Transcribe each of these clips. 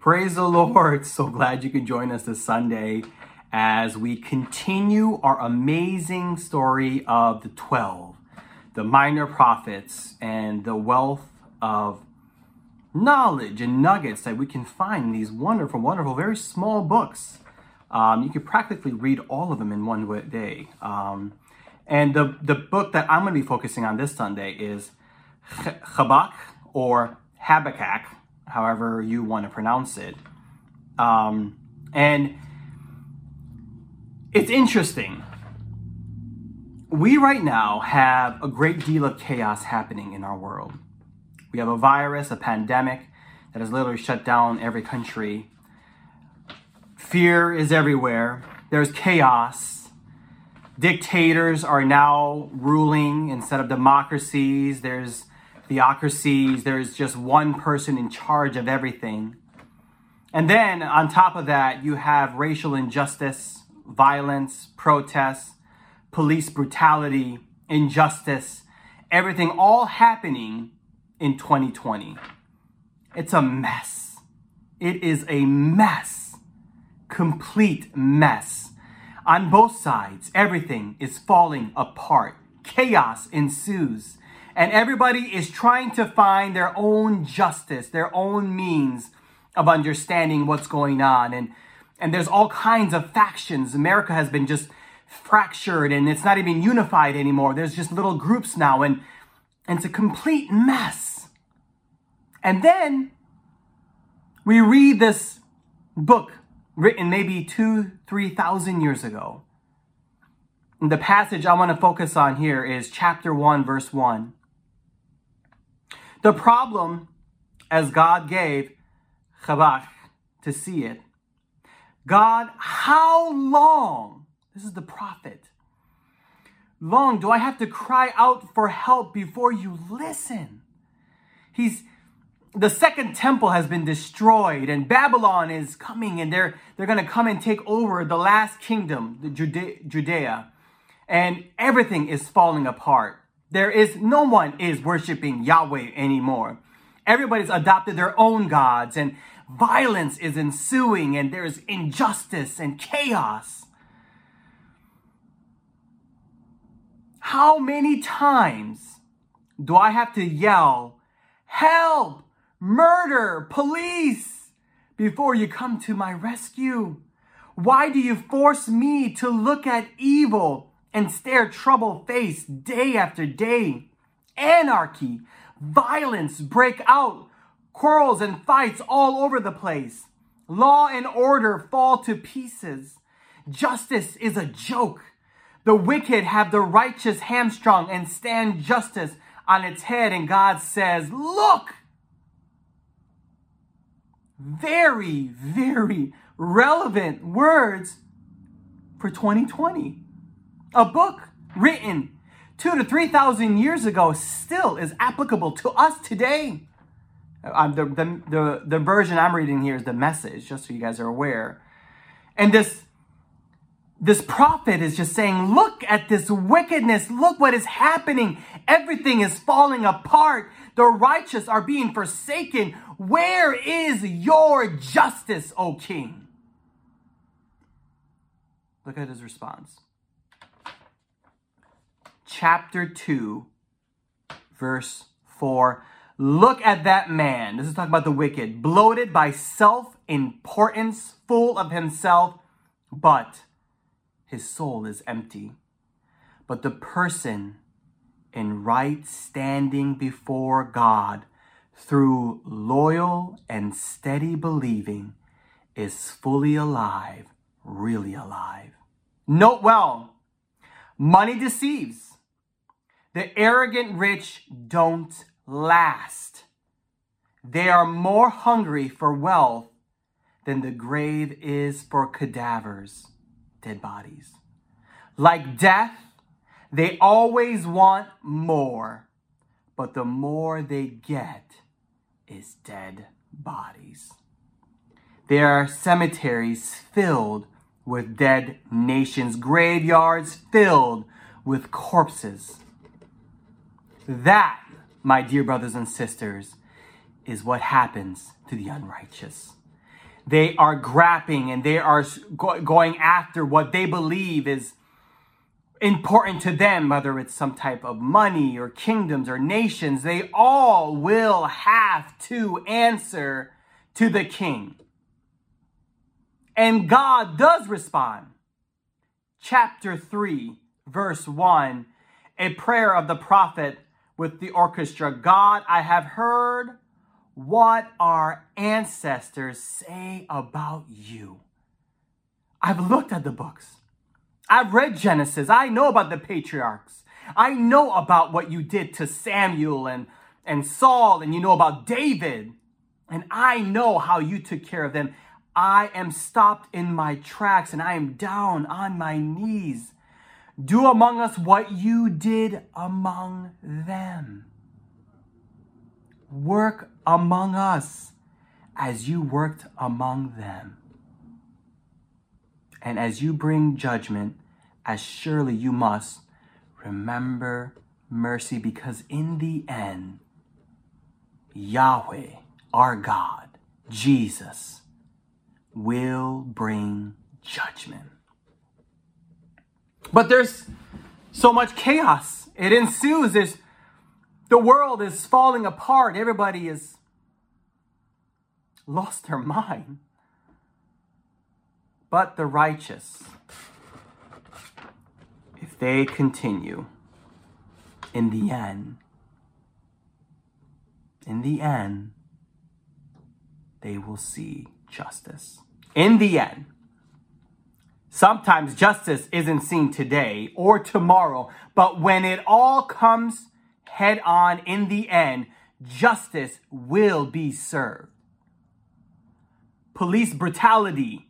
Praise the Lord. So glad you could join us this Sunday as we continue our amazing story of the 12, the minor prophets, and the wealth of knowledge and nuggets that we can find in these wonderful, wonderful, very small books. Um, you could practically read all of them in one day. Um, and the, the book that I'm going to be focusing on this Sunday is Chabak or Habakkuk, however you want to pronounce it. Um, and it's interesting. We right now have a great deal of chaos happening in our world. We have a virus, a pandemic that has literally shut down every country. Fear is everywhere. There's chaos. Dictators are now ruling instead of democracies. There's theocracies. There's just one person in charge of everything. And then on top of that, you have racial injustice, violence, protests, police brutality, injustice, everything all happening in 2020. It's a mess. It is a mess. Complete mess. On both sides, everything is falling apart. Chaos ensues. And everybody is trying to find their own justice, their own means of understanding what's going on. And, and there's all kinds of factions. America has been just fractured and it's not even unified anymore. There's just little groups now. And, and it's a complete mess. And then we read this book written maybe two, three thousand years ago. And the passage I want to focus on here is chapter 1, verse 1. The problem, as God gave Chabach to see it, God, how long? This is the prophet. Long do I have to cry out for help before you listen? He's the second temple has been destroyed and Babylon is coming and they're they're going to come and take over the last kingdom, the Judea, Judea. And everything is falling apart. There is no one is worshiping Yahweh anymore. Everybody's adopted their own gods and violence is ensuing and there's injustice and chaos. How many times do I have to yell, help, murder, police, before you come to my rescue? Why do you force me to look at evil and stare trouble face day after day? Anarchy, violence break out, quarrels and fights all over the place. Law and order fall to pieces. Justice is a joke. The wicked have the righteous hamstrung and stand justice on its head. And God says, Look, very, very relevant words for 2020. A book written two to 3,000 years ago still is applicable to us today. Um, the, the, the, the version I'm reading here is the message, just so you guys are aware. And this this prophet is just saying, look at this wickedness. Look what is happening. Everything is falling apart. The righteous are being forsaken. Where is your justice, O king? Look at his response. Chapter 2, verse 4. Look at that man. This is talking about the wicked, bloated by self importance, full of himself, but his soul is empty. But the person in right standing before God through loyal and steady believing is fully alive, really alive. Note well, money deceives. The arrogant rich don't last. They are more hungry for wealth than the grave is for cadavers dead bodies. Like death, they always want more, but the more they get is dead bodies. There are cemeteries filled with dead nations, graveyards filled with corpses. That, my dear brothers and sisters, is what happens to the unrighteous. they are grappling and they are go- going after what they believe is important to them, whether it's some type of money or kingdoms or nations, they all will have to answer to the king. And God does respond. Chapter 3, verse 1, a prayer of the prophet with the orchestra God, I have heard what our ancestors say about you. I've looked at the books. I've read Genesis. I know about the patriarchs. I know about what you did to Samuel and, and Saul, and you know about David. And I know how you took care of them. I am stopped in my tracks and I am down on my knees. Do among us what you did among them. Work among us as you worked among them. And as you bring judgment, as surely you must, remember mercy because in the end, Yahweh, our God, Jesus, will bring judgment. But there's so much chaos. It ensues. There's, the world is falling apart. Everybody is lost their mind. But the righteous, if they continue, in the end, in the end, they will see justice. In the end, sometimes justice isn't seen today or tomorrow, but when it all comes head on in the end, justice will be served. Police brutality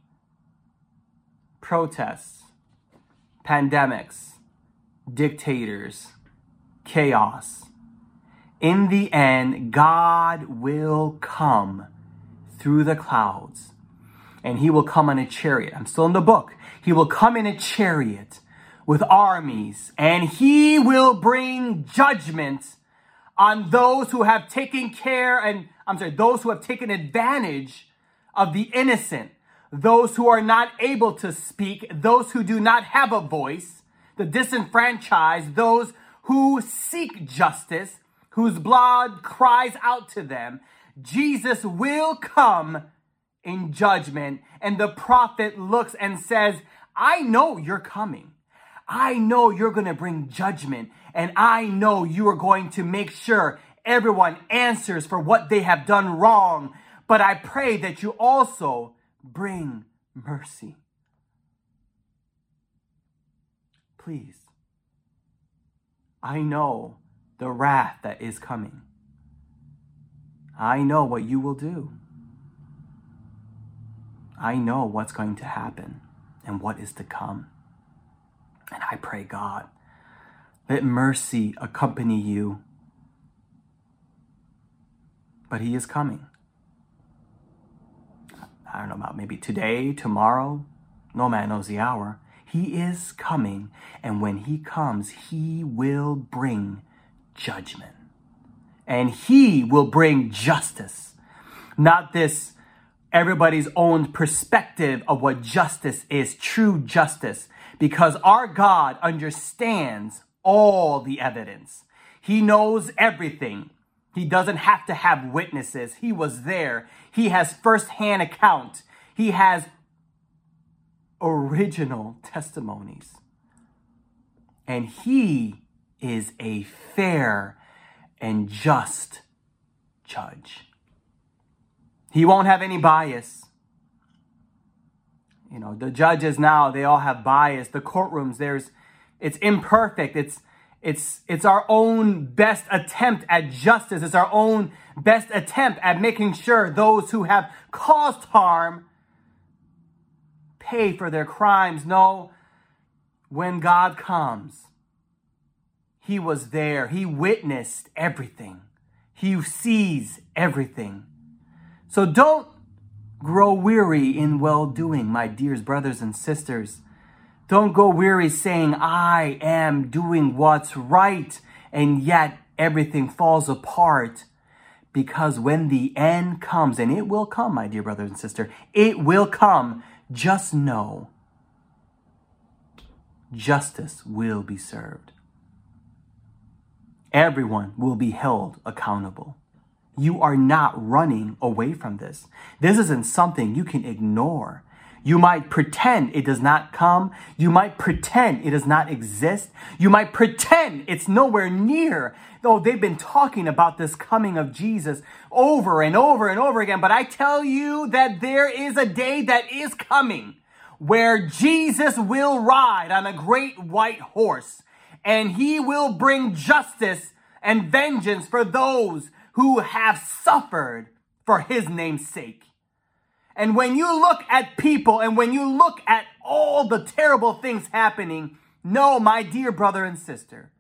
protests, pandemics, dictators, chaos. In the end, God will come through the clouds and he will come on a chariot. I'm still in the book. He will come in a chariot with armies and he will bring judgment on those who have taken care and I'm sorry, those who have taken advantage of the innocent those who are not able to speak, those who do not have a voice, the disenfranchised, those who seek justice, whose blood cries out to them. Jesus will come in judgment. And the prophet looks and says, I know you're coming. I know you're going to bring judgment. And I know you are going to make sure everyone answers for what they have done wrong. But I pray that you also bring mercy. Please. I know the wrath that is coming. I know what you will do. I know what's going to happen and what is to come. And I pray, God, let mercy accompany you. But He is coming. I don't know about maybe today, tomorrow. No man knows the hour. He is coming, and when he comes, he will bring judgment. And he will bring justice. Not this everybody's own perspective of what justice is, true justice, because our God understands all the evidence. He knows everything. He doesn't have to have witnesses. He was there. He has firsthand account. He has original testimonies. And he is a fair and just judge. He won't have any bias. You know, the judges now, they all have bias. The courtrooms, there's it's imperfect. It's it's, it's our own best attempt at justice. It's our own best attempt at making sure those who have caused harm pay for their crimes. No, when God comes, He was there. He witnessed everything. He sees everything. So don't grow weary in well doing, my dears, brothers, and sisters. Don't go weary saying, I am doing what's right, and yet everything falls apart. Because when the end comes, and it will come, my dear brother and sister, it will come, just know justice will be served. Everyone will be held accountable. You are not running away from this. This isn't something you can ignore. You might pretend it does not come. You might pretend it does not exist. You might pretend it's nowhere near. Though they've been talking about this coming of Jesus over and over and over again. But I tell you that there is a day that is coming where Jesus will ride on a great white horse and he will bring justice and vengeance for those who have suffered for his name's sake. And when you look at people and when you look at all the terrible things happening, know, my dear brother and sister,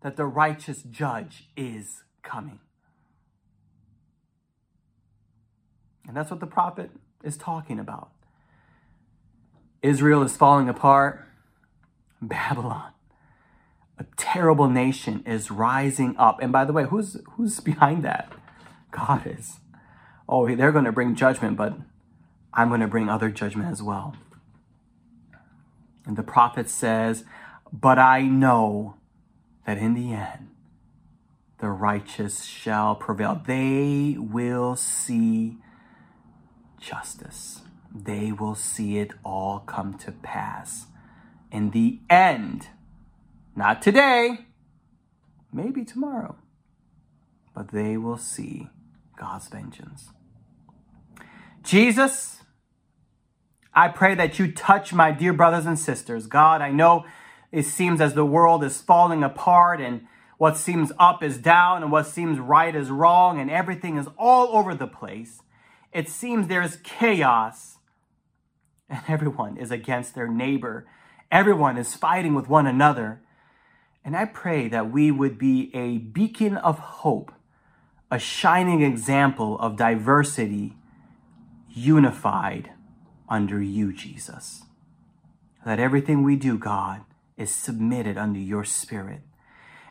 that the righteous judge is coming. And that's what the prophet is talking about. Israel is falling apart. Babylon, a terrible nation, is rising up. And by the way, who's who's behind that? God is oh, they're going to bring judgment, but I'm going to bring other judgment as well. And the prophet says, But I know that in the end, the righteous shall prevail. They will see justice. They will see it all come to pass. In the end, not today, maybe tomorrow, but they will see God's vengeance. Jesus, I pray that you touch my dear brothers and sisters. God, I know it seems as the world is falling apart and what seems up is down and what seems right is wrong and everything is all over the place. It seems there is chaos and everyone is against their neighbor. Everyone is fighting with one another. And I pray that we would be a beacon of hope, a shining example of diversity unified under you, Jesus. That everything we do, God, is submitted under your spirit.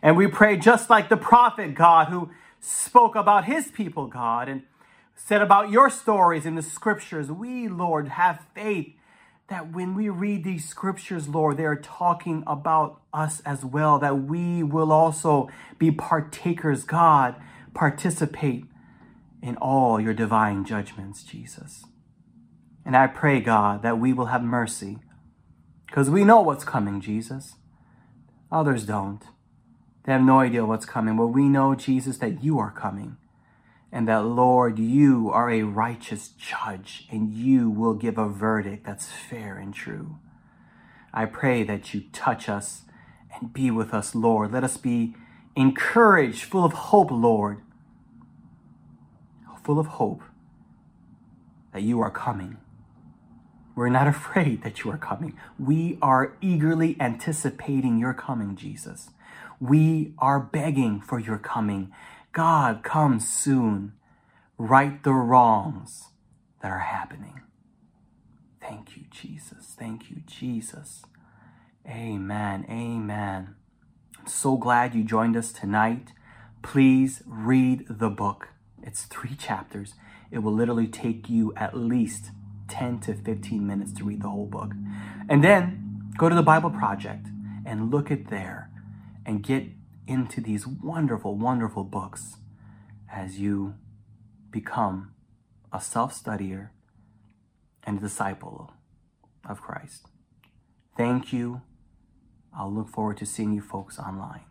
And we pray just like the prophet, God, who spoke about his people, God, and said about your stories in the scriptures. We, Lord, have faith that when we read these scriptures, Lord, they are talking about us as well, that we will also be partakers, God, participate in all your divine judgments, Jesus. And I pray, God, that we will have mercy because we know what's coming, Jesus. Others don't. They have no idea what's coming, but we know, Jesus, that you are coming. And that, Lord, you are a righteous judge and you will give a verdict that's fair and true. I pray that you touch us and be with us, Lord. Let us be encouraged, full of hope, Lord, full of hope that you are coming. We're not afraid that you are coming. We are eagerly anticipating your coming, Jesus. We are begging for your coming. God, come soon. Right the wrongs that are happening. Thank you, Jesus. Thank you, Jesus. Amen. Amen. I'm so glad you joined us tonight. Please read the book. It's three chapters. It will literally take you at least 10 to 15 minutes to read the whole book. And then go to the Bible Project and look at there and get into these wonderful, wonderful books as you become a self studier and a disciple of Christ. Thank you. I'll look forward to seeing you folks online.